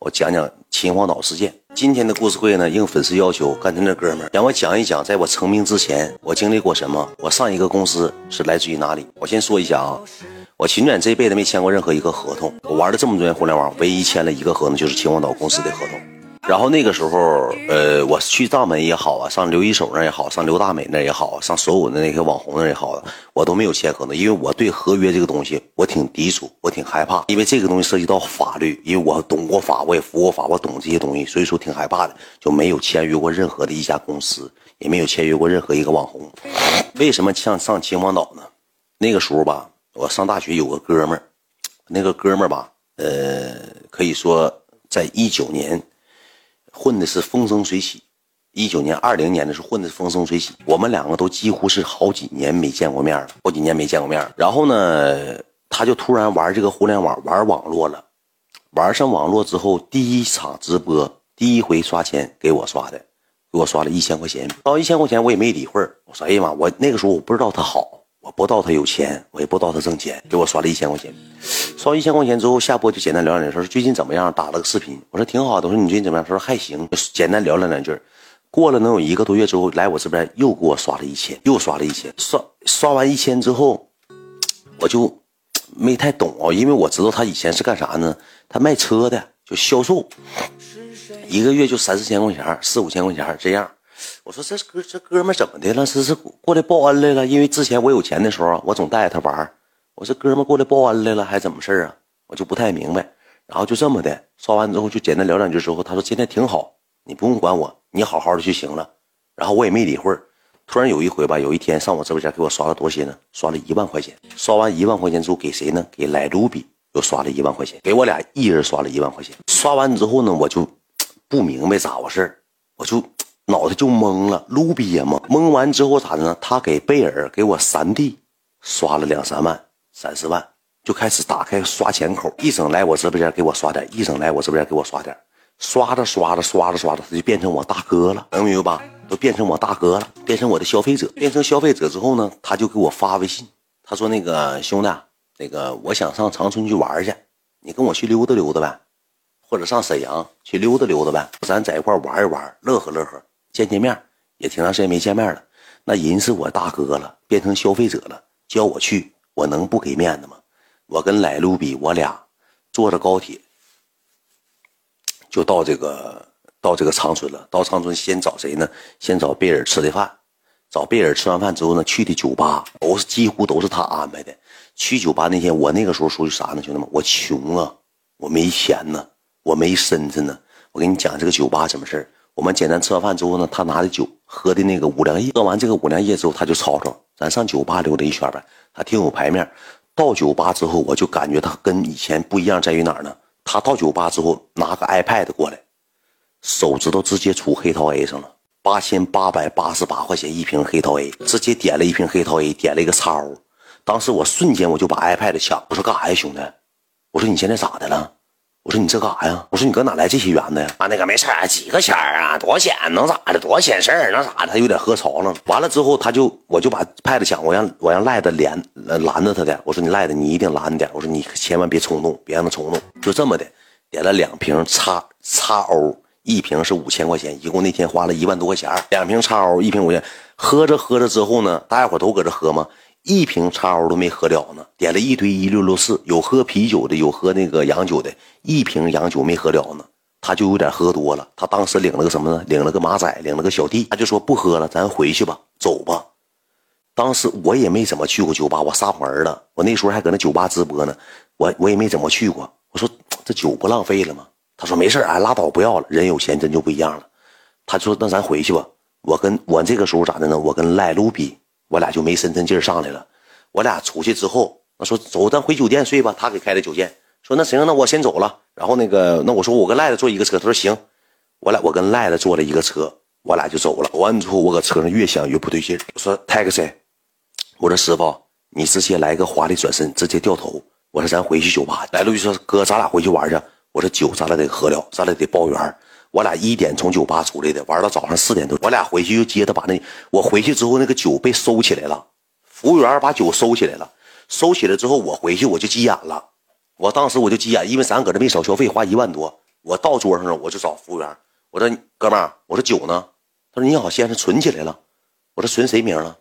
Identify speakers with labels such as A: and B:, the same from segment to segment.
A: 我讲讲秦皇岛事件。今天的故事会呢，应粉丝要求，干脆那哥们儿让我讲一讲，在我成名之前，我经历过什么。我上一个公司是来自于哪里？我先说一下啊，我秦远这辈子没签过任何一个合同。我玩了这么多年互联网，唯一签了一个合同，就是秦皇岛公司的合同。然后那个时候，呃，我去大门也好啊，上刘一手那也好，上刘大美那也好，上所有的那些网红那也好，我都没有签合同，因为我对合约这个东西我挺抵触，我挺害怕，因为这个东西涉及到法律，因为我懂过法，我也服过法，我懂这些东西，所以说挺害怕的，就没有签约过任何的一家公司，也没有签约过任何一个网红。为什么像上秦皇岛呢？那个时候吧，我上大学有个哥们儿，那个哥们儿吧，呃，可以说在一九年。混的是风生水起，一九年、二零年的时候混的是风生水起。我们两个都几乎是好几年没见过面了，好几年没见过面。然后呢，他就突然玩这个互联网，玩网络了。玩上网络之后，第一场直播，第一回刷钱给我刷的，给我刷了一千块钱。到一千块钱我也没理会儿，我说哎呀妈，我那个时候我不知道他好。我不知道他有钱，我也不知道他挣钱，给我刷了一千块钱。刷一千块钱之后，下播就简单聊两句，说最近怎么样？打了个视频，我说挺好的。我说你最近怎么样？他说还行，简单聊了两句。过了能有一个多月之后，来我这边又给我刷了一千，又刷了一千。刷刷完一千之后，我就没太懂啊，因为我知道他以前是干啥呢？他卖车的，就销售，一个月就三四千块钱，四五千块钱这样。我说这哥这哥们怎么的了？这是过来报恩来了？因为之前我有钱的时候，我总带着他玩。我是哥们过来报恩来了，还是怎么事啊？我就不太明白。然后就这么的刷完之后，就简单聊两句之后，他说今天挺好，你不用管我，你好好的就行了。然后我也没理会。突然有一回吧，有一天上我直播间给我刷了多些呢？刷了一万块钱。刷完一万块钱之后给谁呢？给莱卢比又刷了一万块钱，给我俩一人刷了一万块钱。刷完之后呢，我就不明白咋回事我就。脑袋就懵了，卢比也懵。懵完之后咋的呢？他给贝尔给我三弟刷了两三万、三四万，就开始打开刷钱口，一整来我直播间给我刷点，一整来我直播间给我刷点，刷着刷着刷着刷着，他就变成我大哥了，能明白吧？都变成我大哥了，变成我的消费者。变成消费者之后呢，他就给我发微信，他说：“那个兄弟，那个我想上长春去玩去，你跟我去溜达溜达呗，或者上沈阳去溜达溜达呗，咱在一块玩一玩，乐呵乐呵。”见见面也挺长时间没见面了，那人是我大哥了，变成消费者了，叫我去，我能不给面子吗？我跟莱卢比，我俩坐着高铁就到这个到这个长春了。到长春先找谁呢？先找贝尔吃的饭。找贝尔吃完饭之后呢，去的酒吧都是几乎都是他安排的。去酒吧那天，我那个时候属于啥呢？兄弟们，我穷啊，我没钱呢，我没身子呢。我跟你讲这个酒吧什么事儿。我们简单吃完饭之后呢，他拿的酒喝的那个五粮液，喝完这个五粮液之后，他就吵吵，咱上酒吧溜达一圈呗。他挺有排面。到酒吧之后，我就感觉他跟以前不一样，在于哪儿呢？他到酒吧之后拿个 iPad 过来，手指头直接出黑桃 A 上了，八千八百八十八块钱一瓶黑桃 A，直接点了一瓶黑桃 A，点了一个叉 O。当时我瞬间我就把 iPad 抢，我说干啥呀，兄弟？我说你现在咋的了？我说你这干啥呀？我说你搁哪来这些元子呀？啊，那个没事几个钱儿啊？多少钱？能咋的？多少钱事儿？能咋的？他有点喝潮了。完了之后，他就我就把派子抢，我让我让赖子连拦着他的。我说你赖子，你一定拦点。我说你千万别冲动，别让他冲动。就这么的，点了两瓶叉叉欧，一瓶是五千块钱，一共那天花了一万多块钱。两瓶叉欧，一瓶五千。喝着喝着之后呢，大家伙都搁这喝吗？一瓶叉 O 都没喝了呢，点了一堆一六六四，有喝啤酒的，有喝那个洋酒的，一瓶洋酒没喝了呢，他就有点喝多了。他当时领了个什么呢？领了个马仔，领了个小弟，他就说不喝了，咱回去吧，走吧。当时我也没怎么去过酒吧，我撒门了。我那时候还搁那酒吧直播呢，我我也没怎么去过。我说这酒不浪费了吗？他说没事俺拉倒，不要了。人有钱真就不一样了。他说那咱回去吧。我跟我这个时候咋的呢？我跟赖卢比。我俩就没深沉劲儿上来了。我俩出去之后，那说走，咱回酒店睡吧。他给开的酒店，说那行，那我先走了。然后那个，那我说我跟赖子坐一个车。他说行。我俩我跟赖子坐了一个车，我俩就走了。完了之后，我搁车上越想越不对劲。我说 taxi，我说师傅，你直接来个华丽转身，直接掉头。我说咱回去酒吧。来了就说哥，咱俩回去玩去。我说酒咱俩得喝了，咱俩得报圆。我俩一点从酒吧出来的，玩到早上四点多。我俩回去又接着把那，我回去之后那个酒被收起来了，服务员把酒收起来了。收起来之后，我回去我就急眼了。我当时我就急眼，因为咱搁这没少消费，花一万多。我到桌上了，我就找服务员，我说哥们，我说酒呢？他说你好，先生，存起来了。我说存谁名了？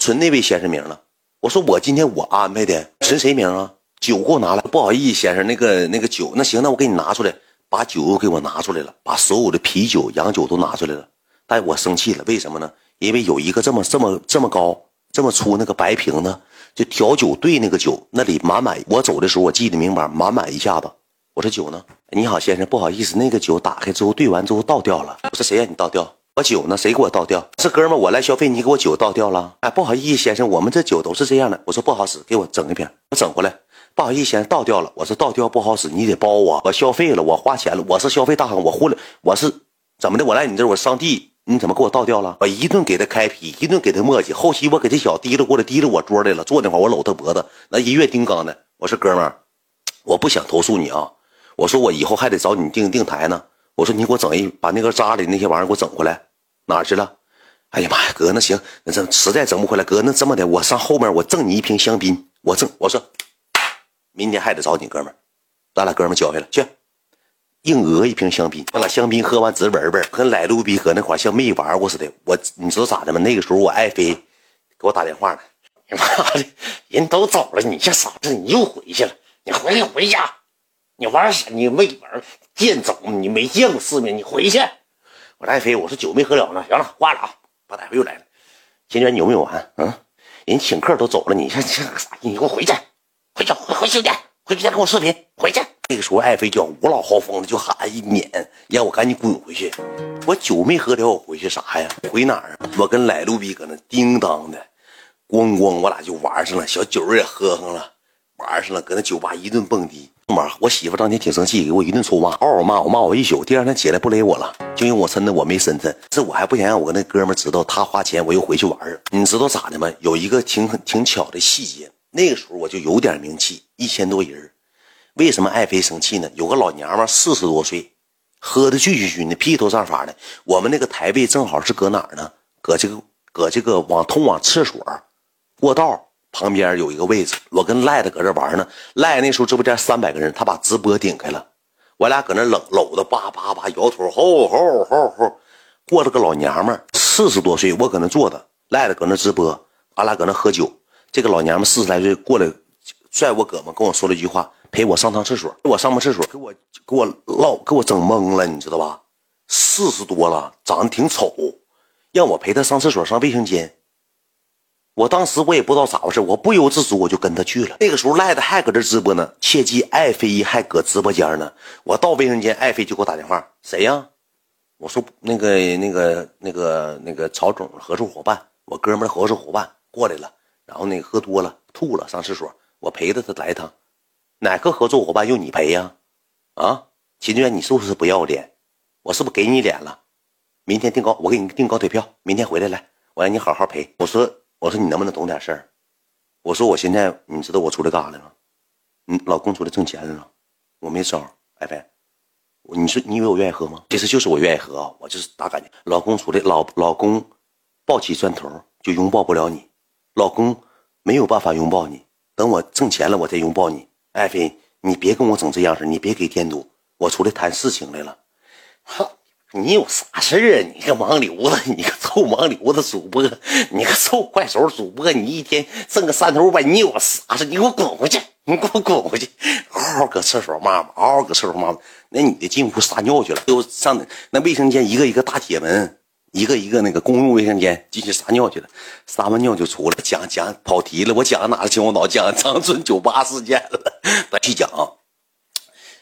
A: 存那位先生名了。我说我今天我安排的，存谁名啊？酒给我拿来。不好意思，先生，那个那个酒，那行，那我给你拿出来，把酒又给我拿出来了，把所有的啤酒、洋酒都拿出来了。但我生气了，为什么呢？因为有一个这么这么这么高、这么粗那个白瓶子，就调酒兑那个酒，那里满满。我走的时候我记得明白，满满一下子。我说酒呢？你好，先生，不好意思，那个酒打开之后兑完之后倒掉了。我说谁让你倒掉？我酒呢？谁给我倒掉？是哥们，我来消费，你给我酒倒掉了。哎，不好意思，先生，我们这酒都是这样的。我说不好使，给我整一瓶，我整回来。不好意思，先，倒掉了。我说倒掉不好使，你得包我，我消费了，我花钱了，我是消费大亨，我混了，我是怎么的？我来你这，我上帝。你怎么给我倒掉了？我一顿给他开皮，一顿给他磨叽。后期我给这小提溜过来，提溜我桌来了，坐那块我搂他脖子，那一月丁刚的。我说哥们儿，我不想投诉你啊。我说我以后还得找你定定台呢。我说你给我整一把那个渣里那些玩意儿给我整回来，哪去了？哎呀妈呀，哥，那行，那这实在整不回来，哥，那这么的，我上后面我赠你一瓶香槟，我赠。我说明天还得找你哥们儿，咱俩哥们儿交下来去。硬讹一瓶香槟，把香槟喝完直闻闻，跟来路比搁那块像没玩过似的。我你知道咋的吗？那个时候我爱妃给我打电话呢。妈的，人都走了，你这傻子你又回去了？你回去回家，你玩啥？你没玩见走，你没见过世面，你回去。我说爱妃，我说酒没喝了呢。行了，挂了啊。把大夫又来了，金娟你有没有完？嗯，人请客都走了，你这这个啥？你给我回去，回去回回兄弟，回去再跟我视频，回去。那个时候，爱妃就五老豪风的，就喊一撵，让我赶紧滚回去。我酒没喝了，我回去啥呀？回哪儿？我跟来路比搁那叮当的，咣咣，我俩就玩上了，小酒也喝上了，玩上了，搁那酒吧一顿蹦迪。妈，我媳妇当天挺生气，给我一顿臭骂，嗷嗷骂我，骂我一宿。第二天起来不勒我了，就因为我真的我没身份，这我还不想让我跟那哥们知道，他花钱我又回去玩你知道咋的吗？有一个挺挺巧的细节，那个时候我就有点名气，一千多人。为什么爱妃生气呢？有个老娘们四十多岁，喝的醉醺醺的，披头散发的。我们那个台位正好是搁哪儿呢？搁这个，搁这个往通往厕所过道旁边有一个位置。我跟赖子搁这玩呢，赖那时候直播间三百个人，他把直播顶开了，我俩搁那冷搂的叭叭叭摇头，吼吼吼吼。过了个老娘们四十多岁，我搁那坐着，赖子搁那直播，俺俩搁那喝酒。这个老娘们四十来岁过来，拽我胳膊跟我说了一句话。陪我上趟厕所，给我上趟厕所，给我给我唠，给我整懵了，你知道吧？四十多了，长得挺丑，让我陪他上厕所，上卫生间。我当时我也不知道咋回事，我不由自主我就跟他去了。那个时候赖子还搁这直播呢，切记爱妃还搁直播间呢。我到卫生间，爱妃就给我打电话，谁呀？我说那个那个那个那个曹总合作伙伴，我哥们合作伙伴过来了，然后那个喝多了吐了，上厕所，我陪着他来一趟。哪个合作伙伴用你陪呀？啊，秦娟，你是不是不要脸？我是不是给你脸了？明天订高，我给你订高铁票，明天回来来，我让你好好陪。我说，我说你能不能懂点事儿？我说我现在，你知道我出来干啥来了？你，老公出来挣钱来了，我没招。哎飞，你说你以为我愿意喝吗？其实就是我愿意喝啊，我就是大感觉。老公出来，老老公抱起砖头就拥抱不了你，老公没有办法拥抱你，等我挣钱了，我再拥抱你。爱妃，你别跟我整这样式，你别给添堵。我出来谈事情来了。哼，你有啥事啊？你个盲流子，你个臭盲流子主播，你个臭快手主播，你一天挣个三头五百，你有啥事？你给我滚回去！你给我滚回去！嗷嗷搁厕所骂，嗷嗷搁厕所骂骂。那女的进屋撒尿去了，又上那卫生间，一个一个大铁门。一个一个那个公用卫生间进去撒尿去了，撒完尿就出来，讲讲跑题了。我讲哪个秦皇岛？讲长春酒吧事件了。继续讲啊，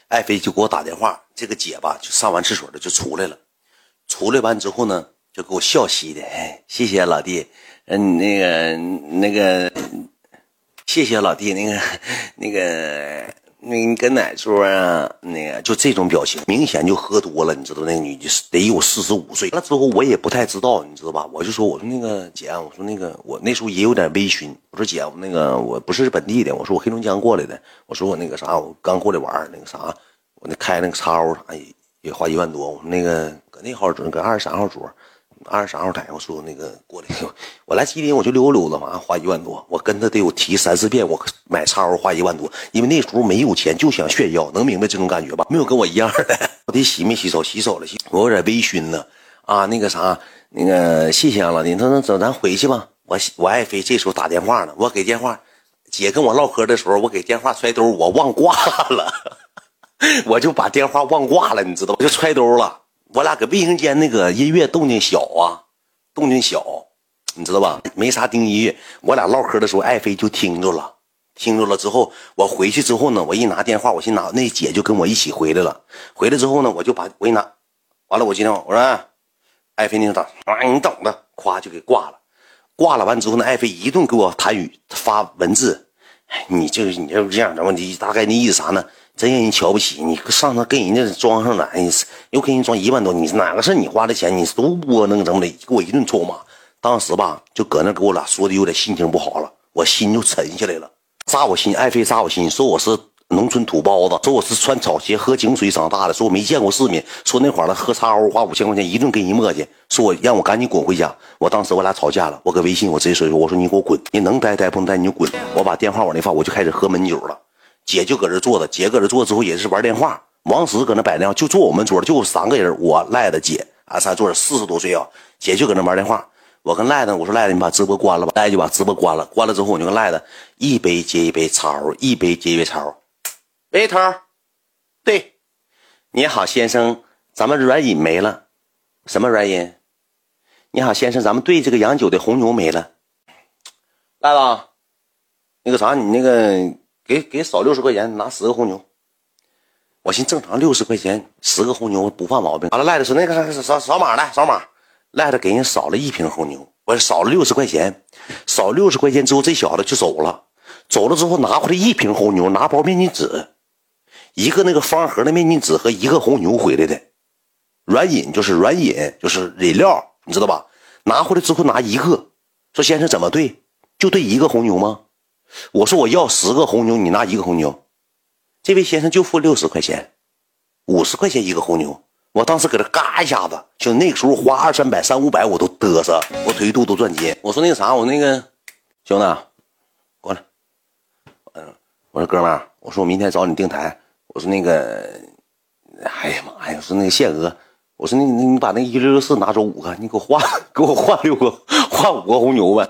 A: 爱妃就给我打电话，这个姐吧就上完厕所了就出来了。出来完之后呢，就给我笑嘻的，哎谢谢老弟。嗯，那个那个，谢谢老弟，那个那个。那你跟哪桌啊？那个就这种表情，明显就喝多了，你知道？那个女的得有四十五岁。完了之后，我也不太知道，你知道吧？我就说，我说那个姐，我说那个我那时候也有点微醺。我说姐，那个我不是本地的，我说我黑龙江过来的。我说我那个啥，我刚过来玩那个啥，我那开那个叉 O 啥也也花一万多。我说那个搁那号桌，搁二十三号桌，二十三号台，我说那个过来，我来吉林我就溜达溜达嘛，花一万多，我跟他得有提三四遍，我买叉 O 花一万多，因为那时候没有钱，就想炫耀，能明白这种感觉吧？没有跟我一样的，我得洗没洗手？洗手了，洗，我有点微醺呢。啊，那个啥，那个谢谢了，你说那走，咱回去吧。我我爱妃这时候打电话呢，我给电话，姐跟我唠嗑的时候，我给电话揣兜，我忘挂了，我就把电话忘挂了，你知道吧？就揣兜了。我俩搁卫生间那个音乐动静小啊，动静小，你知道吧？没啥听音乐，我俩唠嗑的时候，爱妃就听着了，听着了之后，我回去之后呢，我一拿电话，我寻拿那姐就跟我一起回来了。回来之后呢，我就把我一拿，完了我今天，我说爱妃你等，啊你等着，咵就给挂了。挂了完之后呢，爱妃一顿给我弹语发文字，你就你这这样的问题，大概那意思啥呢？真让人瞧不起你，上那跟人家装上了，又给人装一万多，你哪个是你花的钱？你都窝囊怎么的？给我一顿臭骂。当时吧，就搁那给我俩说的有点心情不好了，我心就沉下来了。扎我心，爱妃扎我心，说我是农村土包子，说我是穿草鞋喝井水长大的，说我没见过世面，说那会儿了喝茶欧花五千块钱一顿给人磨叽，说我让我赶紧滚回家。我当时我俩吵架了，我搁微信我直接说我说你给我滚，你能待待不能待你就滚。我把电话往那放，我就开始喝闷酒了。姐就搁这坐着，姐搁这坐之后也是玩电话。王石搁那摆电话，就坐我们桌就三个人，我赖的姐，俺仨坐着，四十多岁啊。姐就搁那玩电话，我跟赖子我说赖子你把直播关了吧，赖就把直播关了。关了之后我就跟赖子一杯接一杯超，一杯接一杯超。喂，头，对，你好先生，咱们软饮没了，什么软饮？你好先生，咱们兑这个洋酒的红牛没了。赖子，那个啥，你那个。给给少六十块钱，拿十个红牛。我寻正常六十块钱十个红牛不犯毛病。完了赖子说那个扫扫码来扫码，赖子给人扫了一瓶红牛，我少了六十块钱，少六十块钱之后这小子就走了，走了之后拿回来一瓶红牛，拿包面巾纸，一个那个方盒的面巾纸和一个红牛回来的，软饮就是软饮就是饮料，你知道吧？拿回来之后拿一个，说先生怎么兑？就兑一个红牛吗？我说我要十个红牛，你拿一个红牛。这位先生就付六十块钱，五十块钱一个红牛。我当时搁这嘎一下子，就那个时候花二三百、三五百我都嘚瑟，我腿肚都转筋。我说那个啥，我那个兄弟过来，嗯，我说哥们儿，我说我明天找你订台。我说那个，哎呀妈呀，我说那个谢哥，我说那你你把那一六六四拿走五个，你给我换，给我换六个，换五个红牛呗。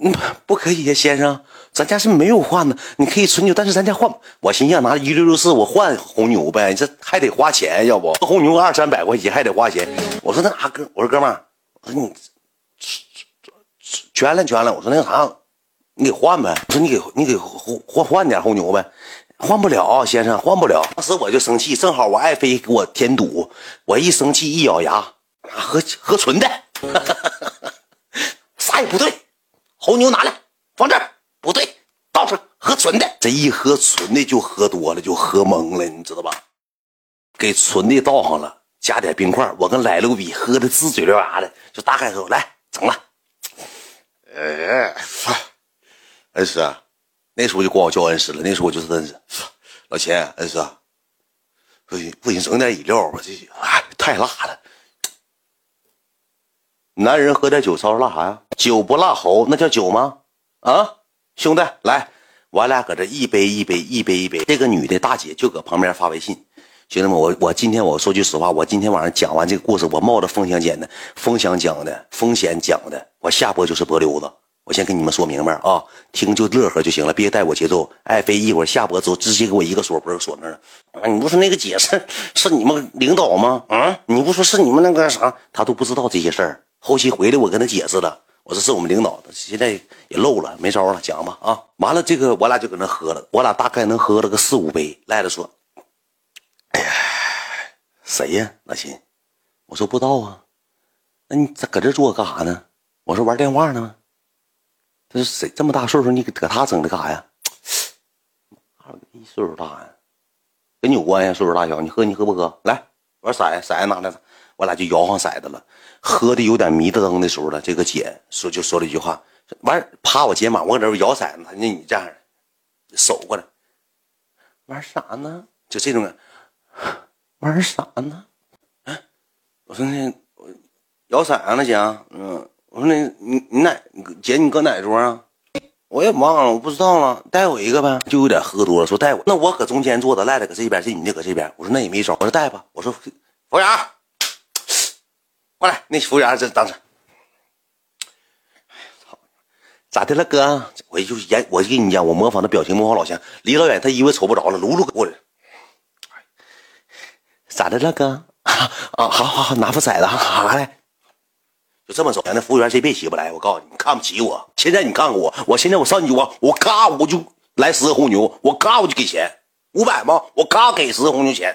A: 嗯，不可以呀，先生，咱家是没有换的。你可以存牛，但是咱家换。我寻思拿一六六四，我换红牛呗，这还得花钱，要不红牛二三百块钱还得花钱。我说那啥哥，我说哥们儿，我说你全了全了。我说那个啥，你给换呗。我说你给你给换换点红牛呗，换不了，先生换不了。当时我就生气，正好我爱妃给我添堵，我一生气一咬牙，喝喝纯的，啥也不对。红牛拿来，放这儿不对，倒上喝纯的。这一喝纯的就喝多了，就喝懵了，你知道吧？给纯的倒上了，加点冰块。我跟来路比，喝的直嘴溜牙的，就大开口来整了。哎，恩师，那时候就管我叫恩师了。那时候我就是恩师，老秦，恩师，不行不行，整点饮料吧，这哎太辣了。男人喝点酒，烧辣啥呀？酒不辣喉，那叫酒吗？啊，兄弟，来，我俩搁这一杯一杯一杯一杯。这个女的大姐就搁旁边发微信。兄弟们，我我今天我说句实话，我今天晚上讲完这个故事，我冒着风险讲的，风险讲的，风险讲的，我下播就是波溜子。我先跟你们说明白啊，听就乐呵就行了，别带我节奏。爱妃一会儿下播之后，直接给我一个锁脖锁那儿了。啊，你不说那个姐是是你们领导吗？啊，你不说是你们那个啥，他都不知道这些事儿。后期回来，我跟他解释了，我说是我们领导，现在也漏了，没招了，讲吧啊！完了，这个我俩就搁那喝了，我俩大概能喝了个四五杯。赖子说：“哎呀，谁呀？老秦？”我说：“不知道啊。”那你搁这坐干啥呢？我说：“玩电话呢。”他说：“谁这么大岁数，你搁他整的干啥呀？”一岁数大呀，跟你有关系？岁数大小，你喝你喝不喝？来，玩骰骰子拿来。我俩就摇上骰子了，喝的有点迷瞪瞪的时候了。这个姐说就说了一句话，完趴我肩膀，我搁这摇骰子，那你这样，手过来，玩啥呢？就这种，玩啥呢？啊，我说那我摇色呢，姐？嗯，我说那你你哪姐你搁哪桌啊？我也忘了，我不知道了，带我一个呗。就有点喝多了，说带我。那我搁中间坐着，赖子搁这边，这女的搁这边。我说那也没招，我说带吧。我说服务员，过来，那服务员这当时，哎操，咋的了哥？我就演，我就跟你讲，我模仿的表情模仿老乡，离老远他以为瞅不着了，噜噜过来。咋的了哥？啊，好好好，拿副骰子，好嘞。就这么走，那服务员谁别起不来？我告诉你，你看不起我。现在你看看我，我现在我上去我我嘎我就来十个红牛，我嘎我就给钱，五百吗？我嘎给十个红牛钱。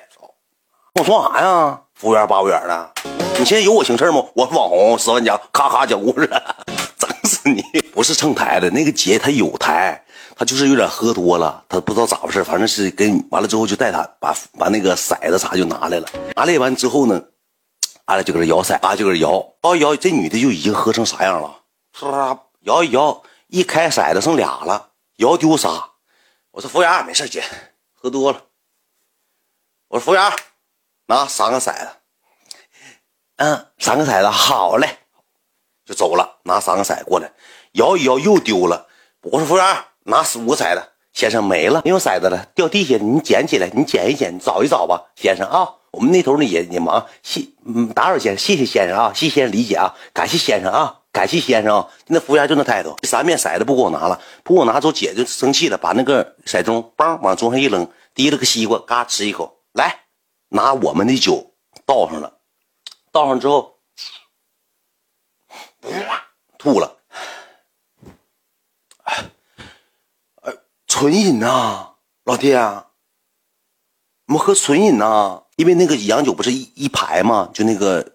A: 我装啥呀？服务员八五元的，你现在有我行事吗？我网红十万加，咔咔讲故事，整死你！不是蹭台的，那个姐她有台，她就是有点喝多了，她不知道咋回事，反正是跟完了之后就带她把把那个骰子啥就拿来了，拿来完之后呢。俺俩就搁这摇骰，俺就搁这摇，摇一摇，这女的就已经喝成啥样了？唰，摇一摇，一开骰子剩俩了，摇丢仨。我说服务员，没事姐，喝多了。我说服务员，拿三个骰子。嗯，三个骰子，好嘞，就走了。拿三个骰过来，摇一摇又丢了。我说服务员，拿五个骰子，先生没了，没有骰子了，掉地下了，你捡起来，你捡一捡，你找一找吧，先生啊。我们那头呢也也忙，谢打扰先生，谢谢先生啊，谢先生理解啊，感谢先生啊，感谢先生啊。那服务员就那态度，三面骰子不给我拿了，不给我拿之后，姐就生气了，把那个骰盅梆往桌上一扔，提了个西瓜，嘎吃一口，来拿我们的酒倒上了，倒上之后，吐了，哎，纯饮呐，老弟啊，我们喝纯饮呐。因为那个洋酒不是一一排吗？就那个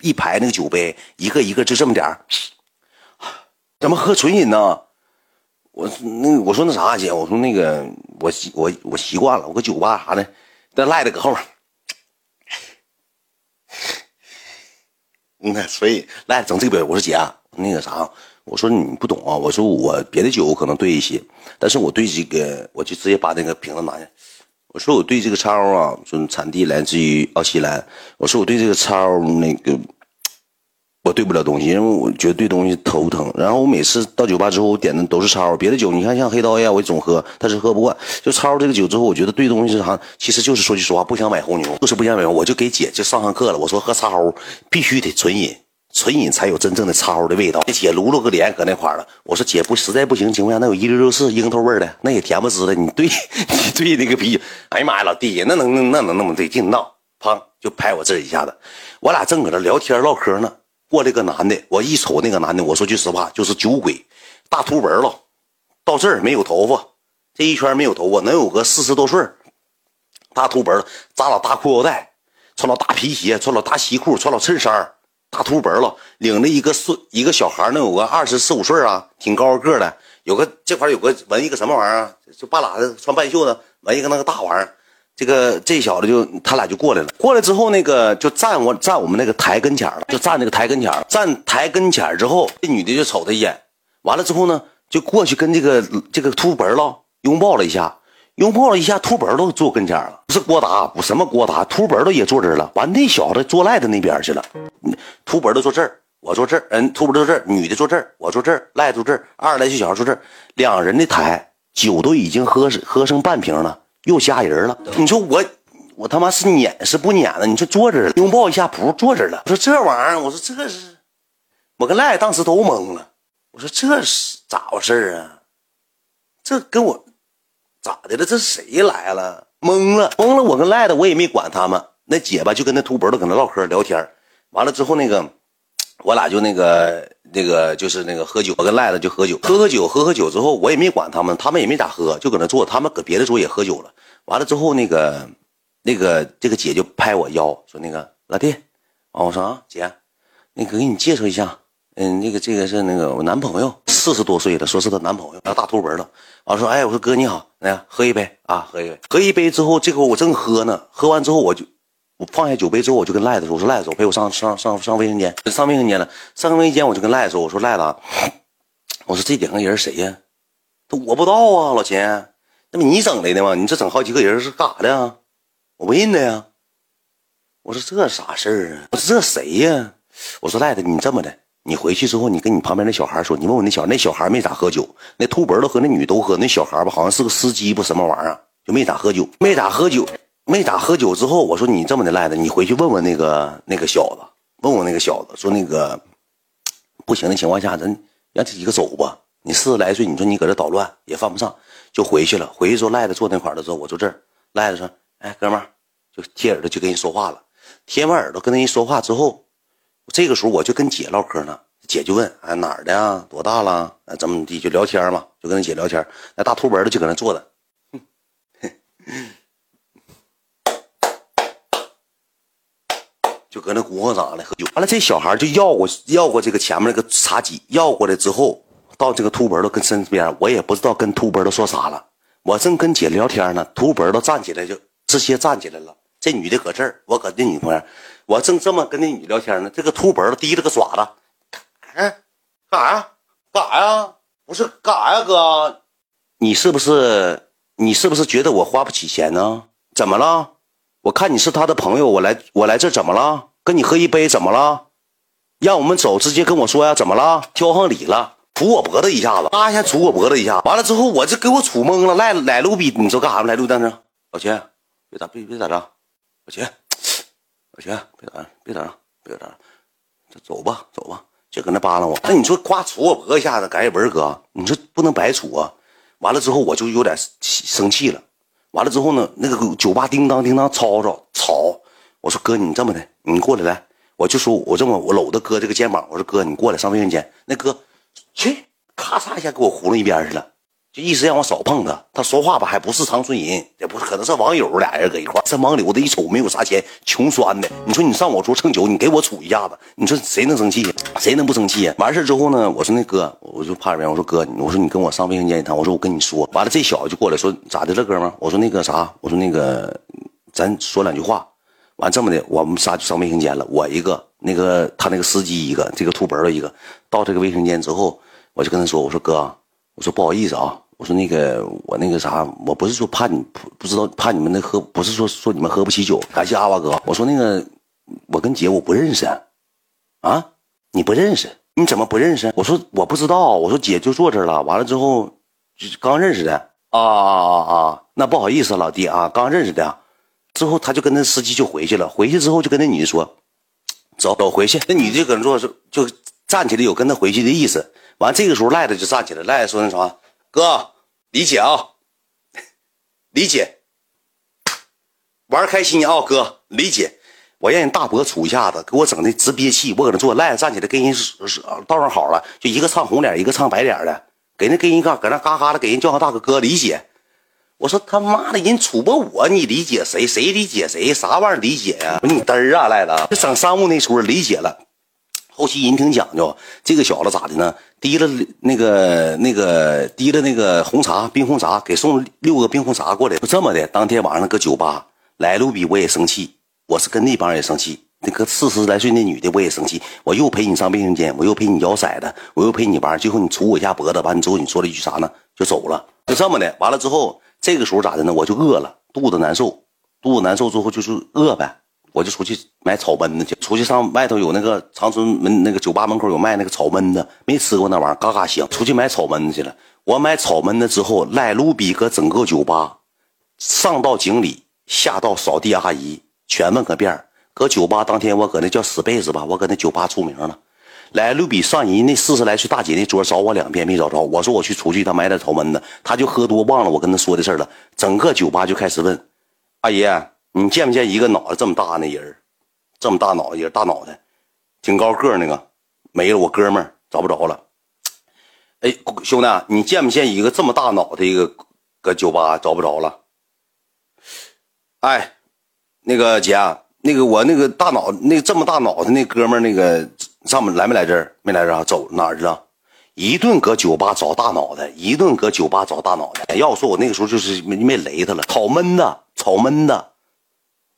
A: 一排那个酒杯，一个一个就这么点儿，怎么喝纯饮呢？我那我说那啥姐，我说那个我习我我习惯了，我搁酒吧啥的，那赖着搁后面。嗯，所以来整这个杯我说姐，那个啥，我说你不懂啊，我说我别的酒我可能兑一些，但是我对这个，我就直接把那个瓶子拿下。我说我对这个超啊，说产地来自于奥西兰。我说我对这个超那个，我对不了东西，因为我觉得对东西头疼。然后我每次到酒吧之后，我点的都是超，别的酒你看像黑刀呀，我总喝，但是喝不惯。就超这个酒之后，我觉得对东西是啥，其实就是说句实话，不想买红牛，就是不想买。我就给姐就上上课了，我说喝超必须得纯饮。纯饮才有真正的超的味道。姐撸了个脸搁那块了。我说姐不实在不行情况下，那有一六六四樱桃味的，那也甜不滋的。你对，你对那个啤酒，哎呀妈呀，老弟，那能那能那么对劲闹？砰，就拍我这一下子。我俩正搁这聊天唠嗑呢，过来个男的，我一瞅那个男的，我说句实话，就是酒鬼，大秃纹了，到这儿没有头发，这一圈没有头发，能有个四十多岁大秃纹扎老大裤腰带，穿老大皮鞋，穿老大西裤，穿老衬衫大秃本了，领着一个孙一个小孩能有个二十四五岁啊，挺高个的，有个这块有个纹一个什么玩意儿，就半拉的穿半袖子，纹一个那个大玩意儿。这个这小子就他俩就过来了，过来之后那个就站我站我们那个台跟前了，就站那个台跟前站台跟前之后，这女的就瞅他一眼，完了之后呢，就过去跟这个这个秃脖了拥抱了一下。拥抱了一下，秃脖都坐跟前了。不是郭达，不什么郭达，秃脖都也坐这儿了。完，那小子坐赖在那边去了。秃脖都坐这儿，我坐这儿。嗯，秃本坐这儿，女的坐这儿，我坐这儿，赖坐这儿，二十来岁小孩坐这儿。两人的台酒都已经喝喝剩半瓶了，又加人了。你说我我他妈是撵是不撵了？你说坐这儿拥抱一下，不是坐这儿了。我说这玩意儿，我说这是，我跟赖当时都懵了。我说这是咋回事啊？这跟我。咋的了？这是谁来了？懵了，懵了！我跟赖的我也没管他们。那姐吧就跟那秃脖子搁那唠嗑聊天完了之后那个，我俩就那个那个就是那个喝酒。我跟赖子就喝酒，喝喝酒，喝喝酒之后我也没管他们，他们也没咋喝，就搁那坐。他们搁别的桌也喝酒了。完了之后那个那个这个姐就拍我腰说：“那个老弟，啊，我说啊姐，那个给你介绍一下。”嗯，那个这个是那个我男朋友，四十多岁了，说是他男朋友，然后大秃纹了。完说，哎，我说哥你好，来喝一杯啊，喝一杯，喝一杯之后，这会我正喝呢，喝完之后我就我放下酒杯之后，我就跟赖子说，我说赖子，我陪我上上上上卫生间，上卫生间了，上卫生间我就跟赖子说，我说赖子，我说这两个人谁呀？他我不知道啊，老秦，那不你整来的吗？你这整好几个人是干啥的？我不认得呀。我说这啥事儿啊？我说这谁呀？我说赖子，你这么的，你回去之后，你跟你旁边那小孩说，你问问那小那小孩没咋喝酒，那秃脖子和那女都喝，那小孩吧好像是个司机不什么玩意儿，就没咋喝酒，没咋喝酒，没咋喝酒之后，我说你这么的赖子，你回去问问那个那个小子，问问那个小子，说那个不行的情况下，咱让这几个走吧。你四十来岁，你说你搁这捣乱也犯不上，就回去了。回去之后赖子坐那块的时候，我坐这儿，赖子说，哎哥们儿，就贴耳朵就跟人说话了。贴完耳朵跟人说话之后，这个时候我就跟姐唠嗑呢。姐就问：“哎，哪儿的呀？多大了？哎，怎么地？就聊天嘛，就跟那姐聊天。那大秃脖子就搁那坐着，就搁那鼓捣啥呢？喝酒。完了，这小孩就要过要过这个前面那个茶几，要过来之后，到这个秃脖子跟身边，我也不知道跟秃脖子说啥了。我正跟姐聊天呢，秃脖子站起来就直接站起来了。这女的搁这儿，我搁那女旁边，我正这么跟那女聊天呢，这个秃脖子提着个爪子。”，干啥呀？干啥呀？不是干啥呀，哥？你是不是你是不是觉得我花不起钱呢？怎么了？我看你是他的朋友，我来我来这怎么了？跟你喝一杯怎么了？让我们走，直接跟我说呀，怎么了？挑上礼了，杵我脖子一下子，啪一下杵我脖子一下，完了之后我这给我杵懵了，来来路比，你说干啥来路当时，老秦，别打别别打仗，老秦，老秦，别打别打仗，别打仗，就走吧走吧。就搁那扒拉我，那你说夸杵我脖子一下子，改文哥，你说不能白杵啊！完了之后我就有点生气了。完了之后呢，那个酒吧叮当叮当吵吵吵，我说哥，你这么的，你过来来，我就说我这么我搂着哥这个肩膀，我说哥，你过来上卫生间。那哥去，咔嚓一下给我糊弄一边去了。就意思让我少碰他，他说话吧还不是长春人，也不可能是网友俩人搁一块这网流的一瞅没有啥钱，穷酸的。你说你上我桌蹭酒，你给我杵一下子，你说谁能生气？谁能不生气呀？完事之后呢，我说那哥，我就趴这边，我说哥，我说你跟我上卫生间一趟，我说我跟你说。完了这小子就过来说咋的了，哥们？我说那个啥，我说那个咱说两句话。完这么的，我们仨就上卫生间了。我一个，那个他那个司机一个，这个秃脖的一个。到这个卫生间之后，我就跟他说，我说哥。我说不好意思啊，我说那个我那个啥，我不是说怕你不不知道怕你们那喝，不是说说你们喝不起酒。感谢阿瓦哥。我说那个我跟姐我不认识，啊，你不认识？你怎么不认识？我说我不知道。我说姐就坐这了，完了之后就刚认识的啊啊啊啊！那不好意思老弟啊，刚认识的。之后他就跟那司机就回去了，回去之后就跟那女的说，走走回去。那女的就搁那坐，着就站起来有跟他回去的意思。完，这个时候赖子就站起来，赖子说：“那啥，哥，理解啊，理解，玩开心啊，哥，理解。我让人大伯杵一下子，给我整的直憋气。我搁那坐，赖子站起来跟人道上好了，就一个唱红脸，一个唱白脸的，给那跟人嘎搁那嘎嘎的给人叫上大哥哥，理解。我说他妈的，人杵吧我，你理解谁？谁理解谁？啥玩意理解呀？我说你嘚儿啊，赖子，这整商务那出理解了。”后期人挺讲究，这个小子咋的呢？提了那个那个提了那个红茶冰红茶，给送六个冰红茶过来，就这么的。当天晚上搁酒吧来路比我也生气，我是跟那帮人也生气。那个四十来岁那女的我也生气，我又陪你上卫生间，我又陪你摇骰子，我又陪你玩，最后你杵我一下脖子，完你之后你说了一句啥呢？就走了，就这么的。完了之后，这个时候咋的呢？我就饿了，肚子难受，肚子难受之后就是饿呗。我就出去买炒焖子去，出去上外头有那个长春门那个酒吧门口有卖那个炒焖子，没吃过那玩意儿，嘎嘎香。出去买炒焖子去了。我买炒焖子之后，赖卢比搁整个酒吧，上到经理，下到扫地阿姨，全问个遍。搁酒吧当天，我搁那叫死贝子吧，我搁那酒吧出名了。来卢比上人那四十来岁大姐那桌找我两遍没找着，我说我去出去，他买点炒焖子，他就喝多忘了我跟他说的事了。整个酒吧就开始问，阿姨。你见没见一个脑袋这么大那人这么大脑袋，大脑袋，挺高个那个，没了。我哥们儿找不着了。哎，兄弟，你见没见一个这么大脑袋一个搁酒吧找不着了？哎，那个姐，那个我那个大脑那这么大脑袋那哥们儿那个上面来没来这儿？没来这，走哪儿去了？一顿搁酒吧找大脑袋，一顿搁酒吧找大脑袋。要说我那个时候就是没没雷他了，吵闷子，吵闷子。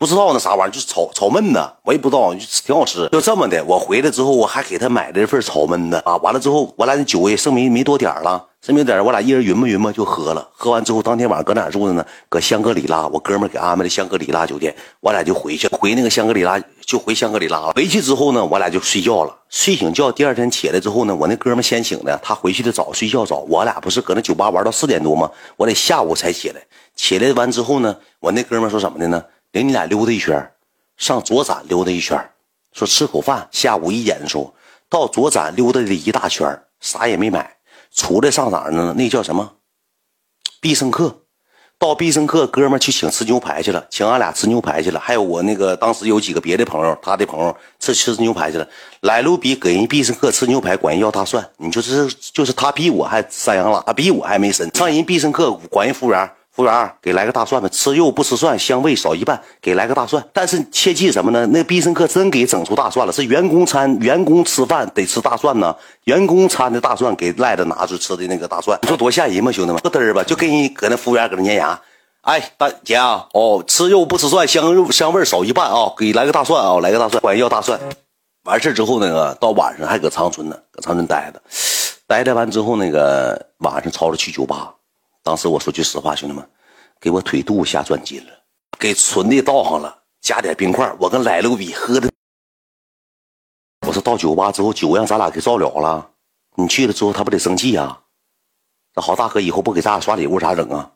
A: 不知道那啥玩意儿，就是炒炒焖子，我也不知道，就挺好吃。就这么的，我回来之后，我还给他买了一份炒焖子啊。完了之后，我俩那酒也剩没没多点了，剩没点我俩一人匀吧匀吧就喝了。喝完之后，当天晚上搁哪住的呢？搁香格里拉，我哥们给安排的香格里拉酒店。我俩就回去，回那个香格里拉就回香格里拉了。回去之后呢，我俩就睡觉了。睡醒觉，第二天起来之后呢，我那哥们先醒的，他回去的早，睡觉早。我俩不是搁那酒吧玩到四点多吗？我得下午才起来。起来完之后呢，我那哥们说什么的呢？领你俩溜达一圈，上左展溜达一圈。说吃口饭，下午一点的时候到左展溜达了一大圈，啥也没买，出来上哪儿呢？那叫什么？必胜客。到必胜客，哥们去请吃牛排去了，请俺俩吃牛排去了。还有我那个当时有几个别的朋友，他的朋友吃吃牛排去了。来路比给人必胜客吃牛排管人要大蒜，你就是就是他比我还山羊了，他比我还没神。上人必胜客管人服务员。服务员，给来个大蒜吧，吃肉不吃蒜，香味少一半，给来个大蒜。但是切记什么呢？那必胜客真给整出大蒜了，是员工餐，员工吃饭得吃大蒜呢。员工餐的大蒜给赖子拿出吃的那个大蒜，你说多吓人吗，兄弟们？咯噔儿吧，就给你搁那服务员搁那粘牙。哎，大姐啊，哦，吃肉不吃蒜，香肉香味少一半啊，给来个大蒜啊，来个大蒜，管人要大蒜。完事之后那个到晚上还搁长春呢，搁长春待着，待着完之后那个晚上吵着去酒吧。当时我说句实话，兄弟们，给我腿肚下转筋了，给纯的倒上了，加点冰块。我跟来路比喝的，我说到酒吧之后，酒让咱俩给造了了。你去了之后，他不得生气呀？这好大哥以后不给咱俩刷礼物咋整啊？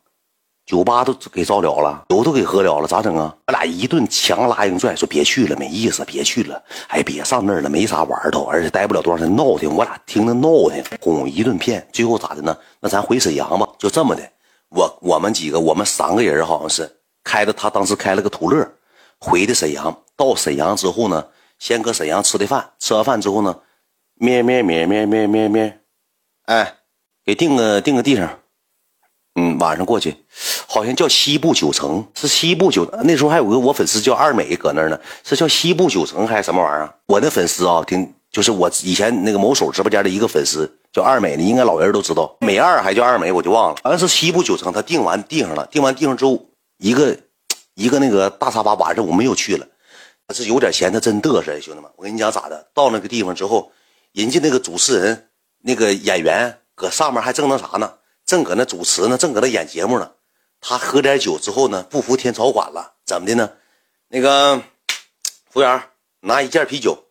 A: 酒吧都给造了了，酒都给喝了了，咋整啊？我俩一顿强拉硬拽，说别去了，没意思，别去了。哎，别上那儿了，没啥玩头，而且待不了多长时间，闹腾。我俩听着闹腾，哄一顿骗，最后咋的呢？那咱回沈阳吧，就这么的。我我们几个，我们三个人好像是开的，他当时开了个途乐，回的沈阳。到沈阳之后呢，先搁沈阳吃的饭，吃完饭之后呢，咩咩咩咩咩咩咩，哎，给定个定个地方。嗯，晚上过去，好像叫西部酒城，是西部酒。那时候还有个我粉丝叫二美搁那儿呢，是叫西部酒城还是什么玩意儿？我那粉丝啊，挺就是我以前那个某手直播间的一个粉丝叫二美的，应该老人都知道。美二还叫二美，我就忘了。好像是西部酒城，他订完订上了，订完订上之后，一个一个那个大沙发，晚上我们又去了。他是有点钱，他真嘚瑟，兄弟们，我跟你讲咋的？到那个地方之后，人家那个主持人那个演员搁上面还正那啥呢？正搁那主持呢，正搁那演节目呢。他喝点酒之后呢，不服天朝管了，怎么的呢？那个服务员拿一件啤酒，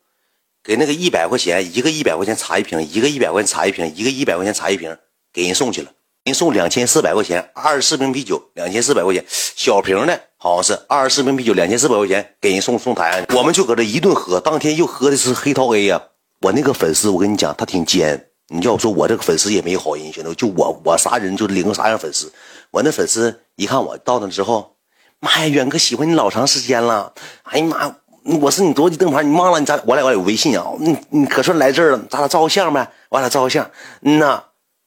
A: 给那个一百块钱，一个一百块钱茶一瓶，一个一百块钱茶一瓶，一个一百块钱茶一瓶，给人送去了。人送两千四百块钱，二十四瓶啤酒，两千四百块钱，小瓶的，好像是二十四瓶啤酒，两千四百块钱，给人送送台上去。我们就搁这一顿喝，当天又喝的是黑桃 A 呀。我那个粉丝，我跟你讲，他挺尖。你要说，我这个粉丝也没好人，兄弟，就我我啥人就领个啥样粉丝。我那粉丝一看我到那之后，妈呀，远哥喜欢你老长时间了。哎呀妈，我是你多级灯牌，你忘了？你咋？我俩我俩有微信啊。你你可算来这儿了，咱俩照个相呗。我俩照个相。嗯呐，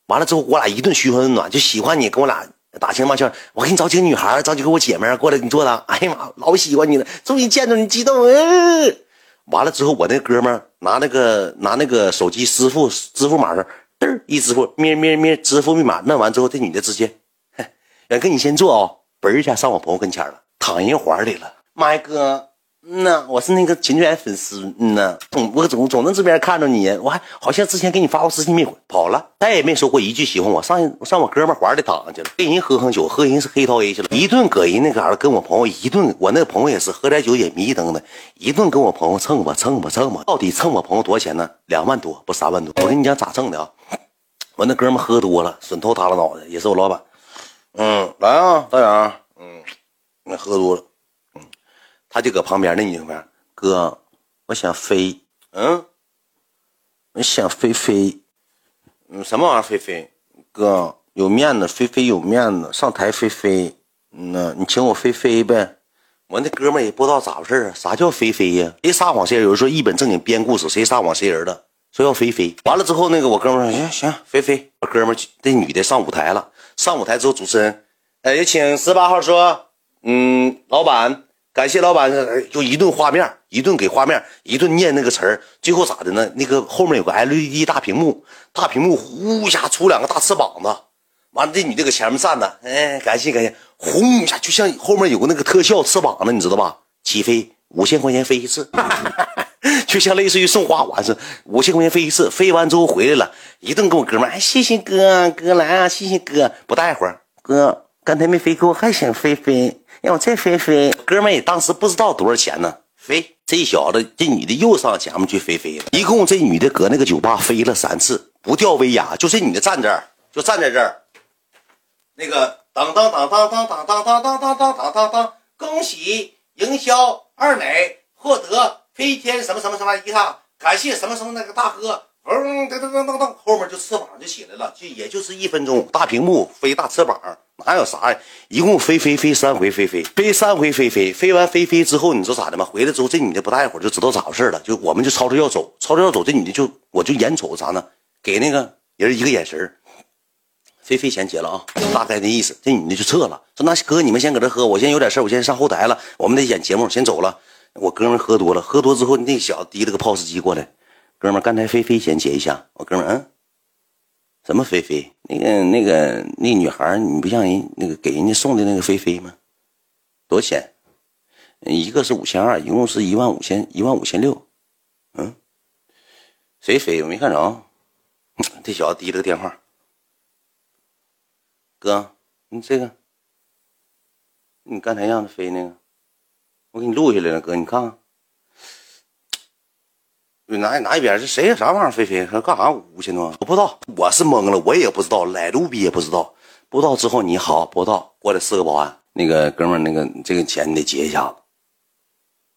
A: 完了之后我俩一顿嘘寒问暖，就喜欢你，跟我俩打情骂俏。我给你找几个女孩，找几个我姐妹过来，你坐的。哎呀妈，老喜欢你了，终于见着你，激动。嗯完了之后，我那哥们拿那个拿那个手机支付支付码上，嘚一支付，咩咩咩，支付密码弄完之后，这女的直接，远哥你先坐啊，嘣一下上我朋友跟前了，躺人怀里了，麦哥。嗯呐，我是那个秦泉粉丝。嗯呐，总我总总能这边看着你，我还好像之前给你发过私信没回，跑了，再也没说过一句喜欢我。上上我哥们怀里躺去了，跟人喝喝酒，喝人是黑桃 A 去了，一顿搁人那嘎达跟我朋友一顿，我那朋友也是喝点酒也迷瞪的，一顿跟我朋友蹭吧蹭吧蹭吧，到底蹭我朋友多少钱呢？两万多，不三万多。我跟你讲咋蹭的啊？我那哥们喝多了，损头耷拉脑袋，也是我老板。嗯，来啊，大杨。嗯，那喝多了。他就搁旁边那女朋友，哥，我想飞，嗯，我想飞飞，嗯，什么玩意儿飞飞？哥，有面子，飞飞有面子，上台飞飞，嗯呐，你请我飞飞呗。我那哥们也不知道咋回事啊，啥叫飞飞呀？谁撒谎谁人？有人说一本正经编故事，谁撒谎谁人的？说要飞飞，完了之后，那个我哥们说行行，飞飞。我哥们这女的上舞台了，上舞台之后，主持人，哎，有请十八号说，嗯，老板。感谢老板，就一顿画面，一顿给画面，一顿念那个词儿，最后咋的呢？那个后面有个 LED 大屏幕，大屏幕呼一下出两个大翅膀子，完了这女的搁前面站着，哎，感谢感谢，轰一下就像后面有个那个特效翅膀子，你知道吧？起飞五千块钱飞一次，就像类似于送花环似的，五千块钱飞一次，飞完之后回来了，一顿跟我哥们，哎，谢谢哥，哥来啊，谢谢哥，不大会儿，哥刚才没飞够，还想飞飞，让我再飞飞。哥们也当时不知道多少钱呢，飞，这小子这女的又上前面去飞飞了，一共这女的搁那个酒吧飞了三次，不掉威亚，就这女的站这儿，就站在这儿，那个当当当当当当当当当当当当当，恭喜营销二美获得。飞天什么什么什么一趟，感谢什么什么那个大哥，噔噔噔噔噔噔，后面就翅膀就起来了，就也就是一分钟，大屏幕飞大翅膀，哪有啥呀？一共飞飞飞三回，飞飞飞三回，飞飞飞完飞飞之后，你知道咋的吗？回来之后，这女的不大一会儿就知道咋回事了，就我们就吵着要走，吵着要走，这女的就我就眼瞅啥呢？给那个人一个眼神飞飞先结了啊，大概的意思，这女的就撤了，说那哥你们先搁这喝，我先有点事我先上后台了，我们得演节目，先走了。我哥们喝多了，喝多之后，那小子提了个 POS 机过来。哥们儿，刚才菲菲先接一下。我哥们儿，嗯，什么菲菲？那个、那个、那女孩，你不像人那个给人家送的那个菲菲吗？多少钱？一个是五千二，一共是一万五千一万五千六。嗯，谁飞？我没看着。这小子提了个电话。哥，你这个，你刚才让他飞那个。我给你录下来了，哥，你看看，哪哪一边是谁呀？啥玩意儿？飞飞说干啥？五千多？我不知道，我是懵了，我也不知道，来路比也不知道。不知道之后你好，不知道过来四个保安，那个哥们儿，那个这个钱你得结一下子。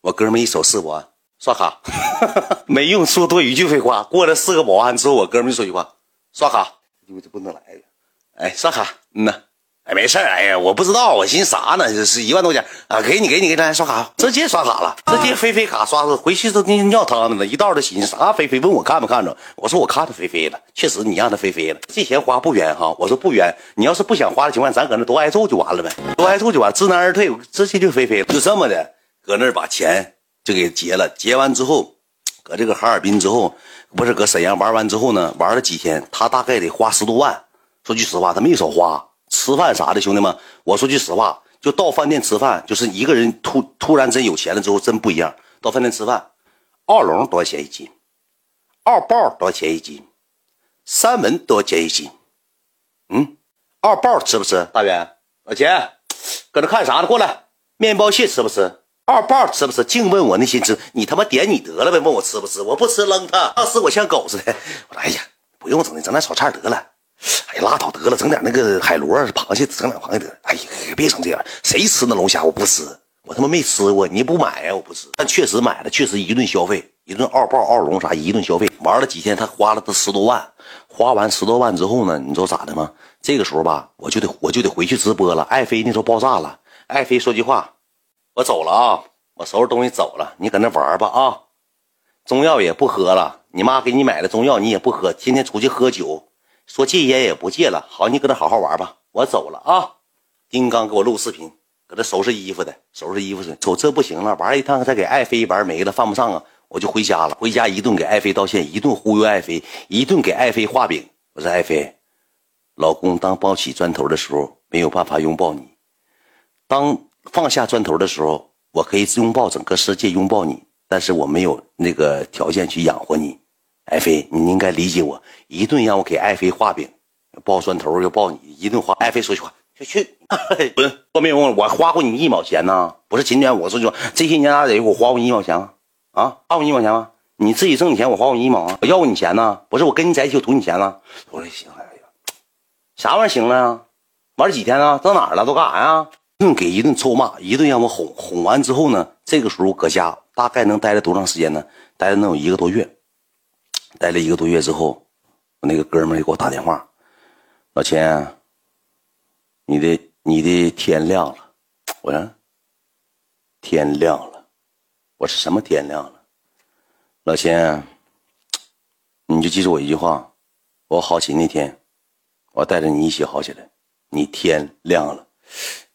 A: 我哥们一手四保安刷卡，没用说多一句废话。过来四个保安之后，我哥们儿就说句话：刷卡，因为这不能来了。哎，刷卡，嗯呐。哎，没事哎呀，我不知道，我寻思啥呢？这是一万多钱啊，给你，给你，给你，刷卡，直接刷卡了，直接飞飞卡刷了，回去都尿汤子了。一道的寻思啥？飞飞问我看没看着？我说我看着飞飞了，确实你让他飞飞了，这钱花不冤哈。我说不冤，你要是不想花的情况下，咱搁那多挨揍就完了呗，多挨揍就完，知难而退，直接就飞飞了，就这么的，搁那儿把钱就给结了。结完之后，搁这个哈尔滨之后，不是搁沈阳玩完之后呢，玩了几天，他大概得花十多万。说句实话，他没少花。吃饭啥的，兄弟们，我说句实话，就到饭店吃饭，就是一个人突突然真有钱了之后，真不一样。到饭店吃饭，二龙多少钱一斤？二豹多少钱一斤？三文多少钱一斤？嗯，二豹吃不吃？大元，老钱，搁这看啥呢？过来，面包蟹吃不吃？二豹吃不吃？净问我那些吃，你他妈点你得了呗？问我吃不吃？我不吃，扔他。当时我像狗似的，我说哎呀，不用整的，整点炒菜得了。哎呀，拉倒得了，整点那个海螺、螃蟹，整点螃蟹得了。哎呀，别整这样，谁吃那龙虾？我不吃，我他妈没吃过，你不买呀？我不吃。但确实买了，确实一顿消费，一顿二豹、二龙啥，一顿消费。玩了几天，他花了他十多万。花完十多万之后呢，你知道咋的吗？这个时候吧，我就得我就得回去直播了。爱妃那时候爆炸了，爱妃说句话，我走了啊，我收拾东西走了，你搁那玩吧啊。中药也不喝了，你妈给你买的中药你也不喝，天天出去喝酒。说戒烟也不戒了，好，你搁那好好玩吧，我走了啊。丁刚给我录视频，搁这收拾衣服的，收拾衣服去。瞅这不行了，玩一趟再给爱妃玩没了，犯不上啊，我就回家了。回家一顿给爱妃道歉，一顿忽悠爱妃，一顿给爱妃画饼。我说爱妃，老公当抱起砖头的时候没有办法拥抱你，当放下砖头的时候，我可以拥抱整个世界，拥抱你，但是我没有那个条件去养活你。爱妃，你应该理解我。一顿让我给爱妃画饼，抱砖头又抱你，一顿花。爱妃说句话，就去滚，说没用。我花过你一毛钱呢？不是今天我说句话，这些年来得我花过你一毛钱吗？啊，花过你一毛钱吗？你自己挣的钱，我花过你一毛啊？我要过你钱呢？不是，我跟你在一起，我图你钱了。我说行，哎呀，啥玩意儿行了呀？玩几天了？到哪儿了？都干啥呀？一顿给一顿臭骂，一顿让我哄哄完之后呢，这个时候搁家大概能待了多长时间呢？待了能有一个多月。待了一个多月之后，我那个哥们儿给我打电话：“老钱，你的你的天亮了。”我说：“天亮了。”我说：“什么天亮了？”老钱，你就记住我一句话：我好起那天，我带着你一起好起来。你天亮了。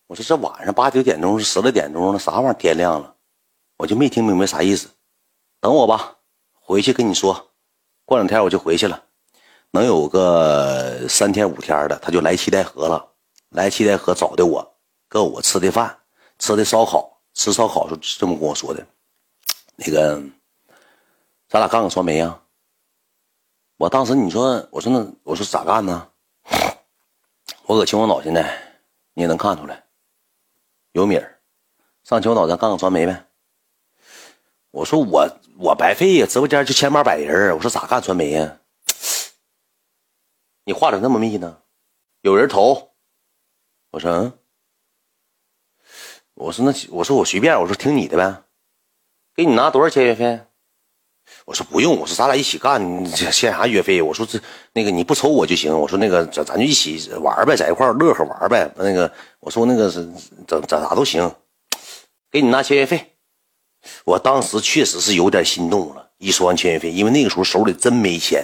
A: 我说：“这晚上八九点钟是十来点钟了，啥玩意儿天亮了？”我就没听明白啥意思。等我吧，回去跟你说。过两天我就回去了，能有个三天五天的，他就来七台河了。来七台河找的我，跟我吃的饭，吃的烧烤，吃烧烤是这么跟我说的。那个咱俩干个传媒呀？我当时你说，我说那我说咋干呢？我搁秦皇岛现在你也能看出来，有米儿，上秦皇岛咱干个传媒呗。我说我我白费呀，直播间就千八百人，我说咋干传媒呀？你话咋那么密呢？有人投，我说嗯，我说那我说我随便，我说听你的呗，给你拿多少签约费？我说不用，我说咱俩一起干，欠啥约费？我说这那个你不抽我就行。我说那个咱咱就一起玩呗，在一块乐呵玩呗。那个我说那个是怎咋咋都行，给你拿签约费。我当时确实是有点心动了，一说完签约费，因为那个时候手里真没钱，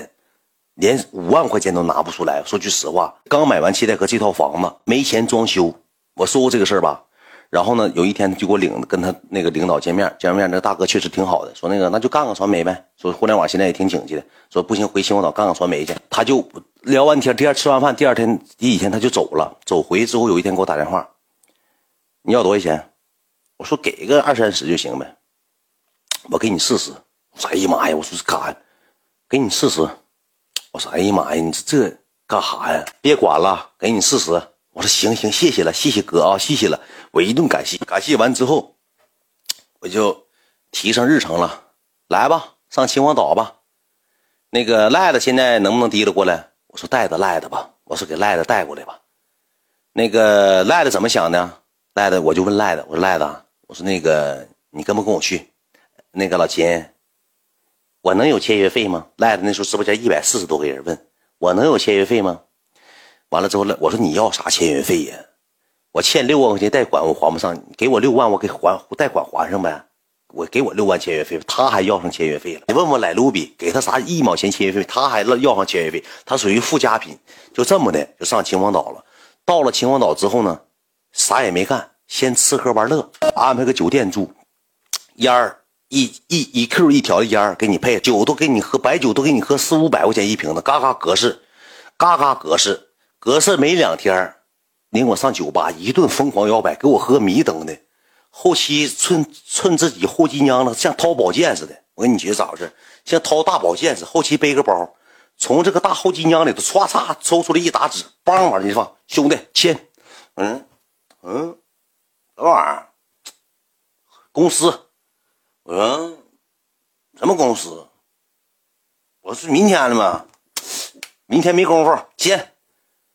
A: 连五万块钱都拿不出来。说句实话，刚买完七代河这套房子，没钱装修。我说过这个事儿吧。然后呢，有一天就给我领跟他那个领导见面，见面那大哥确实挺好的，说那个那就干个传媒呗。说互联网现在也挺景气的，说不行回秦皇岛干个传媒去。他就聊完天，第二吃完饭，第二天第几天他就走了。走回之后，有一天给我打电话，你要多少钱？我说给个二三十就行呗，我给你试试。我说哎呀妈呀，我说干啥？给你试试。我说哎呀妈呀，你这这干啥呀？别管了，给你试试。我说行行，谢谢了，谢谢哥啊，谢谢了。我一顿感谢，感谢完之后，我就提上日程了，来吧，上秦皇岛吧。那个赖子现在能不能提溜过来？我说带着赖子吧，我说给赖子带过来吧。那个赖子怎么想的？赖子我就问赖子，我说赖子，我说那个你跟不跟我去？那个老秦，我能有签约费吗？赖子那时候直播间一百四十多个人问我能有签约费吗？完了之后了，我说你要啥签约费呀？我欠六万块钱贷款，我还不上，给我六万，我给还贷款还上呗。我给我六万签约费，他还要上签约费了。你问问莱卢比，给他啥一毛钱签约费，他还要上签约费。他属于附加品，就这么的就上秦皇岛了。到了秦皇岛之后呢，啥也没干，先吃喝玩乐，安排个酒店住，烟儿一一一 Q 一条烟给你配，酒都给你喝，白酒都给你喝四五百块钱一瓶的，嘎嘎格式，嘎嘎格式，格式没两天。领我上酒吧，一顿疯狂摇摆，给我喝迷瞪的。后期趁趁自己后脊娘了，像掏宝剑似的。我跟你姐咋回事？像掏大宝剑似的。后期背个包，从这个大后脊娘里头唰嚓抽出来一沓纸，梆往里一放。兄弟签，嗯嗯，什么玩意儿？公司？我说什么公司？我是明天的吗？明天没工夫签。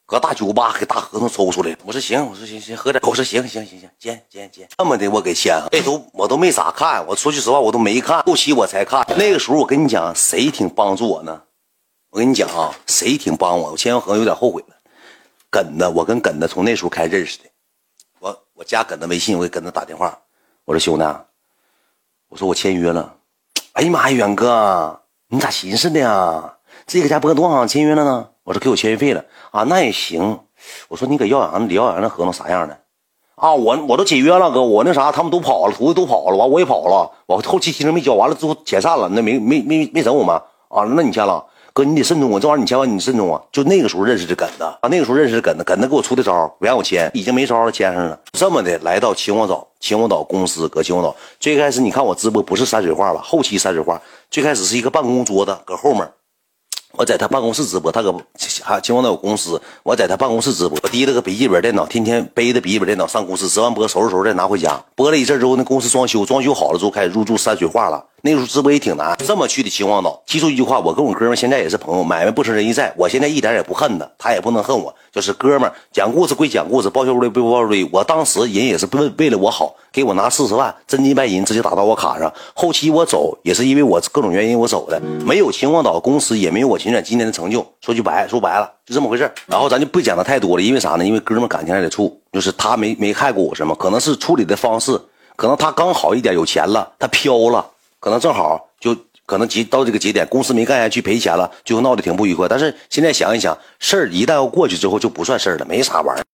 A: 搁大酒吧给大合同抽出来，我说行，我说行行喝点，我说行行行行，签签签，这么的我给签了，这都我都没咋看，我说句实话我都没看，后期我才看。那个时候我跟你讲，谁挺帮助我呢？我跟你讲啊，谁挺帮我？我签完合同有点后悔了。耿子，我跟耿子从那时候开始认识的，我我加耿子微信，我给耿子打电话，我说兄弟，我说我签约了。哎呀妈呀，远哥，你咋寻思的呀？这个家播多少签约了呢？我说给我签约费了啊，那也行。我说你给耀阳李耀阳那合同啥样的？啊，我我都解约了，哥，我那啥他们都跑了，徒弟都跑了，完我也跑了，我后期提成没交，完了之后解散了，那没没没没整我们啊？那你签了，哥你得慎重啊，这玩意儿你千万你慎重啊。就那个时候认识的耿子啊，那个时候认识的耿子，耿子给我出的招不让我签，已经没招了，签上了。这么的来到秦皇岛，秦皇岛公司搁秦皇岛，最开始你看我直播不是山水画吧？后期山水画，最开始是一个办公桌子搁后面。我在他办公室直播，他搁还秦皇岛有公司，我在他办公室直播，我提了个笔记本电脑，天天背着笔记本电脑上公司，直完播收拾收拾再拿回家。播了一阵之后，那公司装修，装修好了之后开始入驻山水画了。那时候直播也挺难，这么去的秦皇岛。记住一句话，我跟我哥们现在也是朋友，买卖不成仁义在。我现在一点也不恨他，他也不能恨我，就是哥们讲故事归讲故事，报销率归报销。我当时人也是为为了我好，给我拿四十万真金白银直接打到我卡上。后期我走也是因为我各种原因我走的，没有秦皇岛公司，也没有我秦远今天的成就。说句白说白了，就这么回事然后咱就不讲的太多了，因为啥呢？因为哥们感情还得处，就是他没没害过我什么，可能是处理的方式，可能他刚好一点有钱了，他飘了。可能正好就可能节到这个节点，公司没干下去赔钱了，就闹得挺不愉快。但是现在想一想，事儿一旦要过去之后，就不算事儿了，没啥玩意儿。